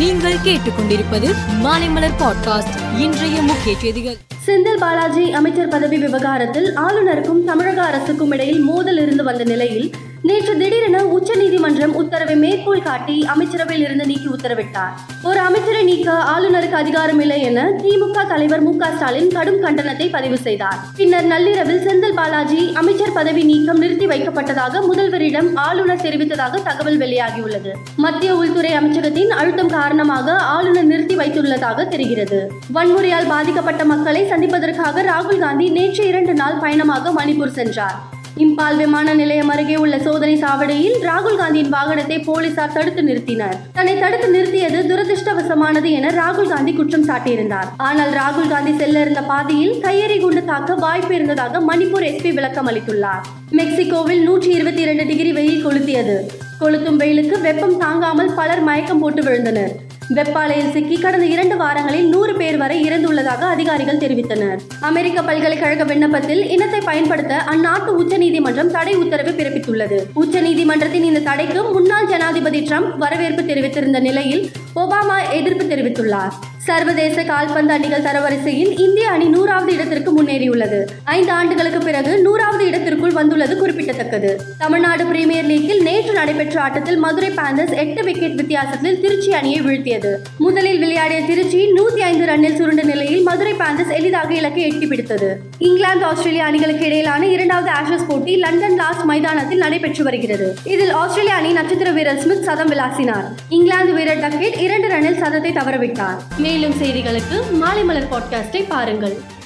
நீங்கள் கேட்டுக்கொண்டிருப்பது மாலைமலர் பாட்காஸ்ட். இன்றைய முக்கிய செய்திகள். செந்தில் பாலாஜி அமைச்சர் பதவி விவகாரத்தில் ஆளுநருக்கும் தமிழக அரசுக்கும் இடையில் மோதல் இருந்து வந்த நிலையில் நேற்று திடீரென உச்சநீதிமன்றம் உத்தரவை மேற்கோள் காட்டி அமைச்சரவையில் இருந்து நீக்கி உத்தரவிட்டார். ஒரு அமைச்சரை நீக்க ஆளுநருக்கு அதிகாரம் இல்லை என திமுக தலைவர் மு ஸ்டாலின் கடும் கண்டனத்தை பதிவு செய்தார். பின்னர் நள்ளிரவில் செந்தில் பாலாஜி அமைச்சர் பதவி நீக்கம் நிறுத்தி வைக்கப்பட்டதாக முதல்வரிடம் ஆளுநர் தெரிவித்ததாக தகவல் வெளியாகியுள்ளது. மத்திய உள்துறை அமைச்சகத்தின் அழுத்தம் காரணமாக ஆளுநர் நிறுத்தி வைத்துள்ளதாக தெரிகிறது. வன்முறையால் பாதிக்கப்பட்ட மக்களை சந்திப்பதற்காக ராகுல் காந்தி நேற்று இரண்டு நாள் பயணமாக மணிப்பூர் சென்றார். இம்பால் விமான நிலையம் அருகே உள்ள சோதனை சாவடியில் ராகுல் காந்தியின் வாகனத்தை போலீசார் தடுத்து நிறுத்தினர். தன்னை தடுத்து நிறுத்தியது துரதிருஷ்டவசமானது என ராகுல் காந்தி குற்றம் சாட்டியிருந்தார். ஆனால் ராகுல் காந்தி செல்ல இருந்த பாதையில் கையெறி குண்டு தாக்க வாய்ப்பு இருந்ததாக மணிப்பூர் எஸ்பி விளக்கம் அளித்துள்ளார். மெக்சிகோவில் நூற்றி இருபத்தி இரண்டு டிகிரி வெயில் கொளுத்தியது. கொளுத்தும் வெயிலுக்கு வெப்பம் தாங்காமல் பலர் மயக்கம் போட்டு விழுந்தனர். வெப்பாலையில் சிக்கி கடந்த இரண்டு வாரங்களில் நூறு பேர் வரை இறந்துள்ளதாக அதிகாரிகள் தெரிவித்தனர். அமெரிக்க பல்கலைக்கழக விண்ணப்பத்தில் இனத்தை பயன்படுத்த அந்நாட்டு உச்சநீதிமன்றம் தடை உத்தரவு பிறப்பித்துள்ளது. உச்சநீதிமன்றத்தின் இந்த தடைக்கு முன்னாள் ஜனாதிபதி ட்ரம்ப் வரவேற்பு தெரிவித்திருந்த நிலையில் ஒபாமா எதிர்ப்பு தெரிவித்துள்ளார். சர்வதேச கால்பந்து அணிகள் தரவரிசையில் இந்திய அணி நூறாவது இடத்திற்கு முன்னேறியுள்ளது. ஐந்து ஆண்டுகளுக்கு பிறகு நூறாவது வந்துள்ளது குறிப்பிடத்தக்கது. தமிழ்நாடு பிரீமியர் லீக்கில் நேற்று நடைபெற்ற ஆட்டத்தில் மதுரை பேந்தர்ஸ் எட்டு விக்கெட் வித்தியாசத்தில் திருச்சி அணியை வீழ்த்தியது. முதலில் விளையாடிய திருச்சி நூத்தி ஐந்து ரன்னில் சுருண்ட நிலையில் மதுரை பேந்தர்ஸ் எளிதாக இலக்கை எட்டி பிடித்தது. இங்கிலாந்து ஆஸ்திரேலியா அணிகளுக்கு இடையிலான இரண்டாவது ஆஷஸ் போட்டி லண்டன் லாஸ்ட் மைதானத்தில் நடைபெற்று வருகிறது. இதில் ஆஸ்திரேலிய அணி நட்சத்திர வீரர் ஸ்மித் சதம் விளாசினார். இங்கிலாந்து வீரர் டக்கெட் இரண்டு ரன்னில் சதத்தை தவறவிட்டார். மேலும் செய்திகளுக்கு மாலை மலர் பாட்காஸ்டை பாருங்கள்.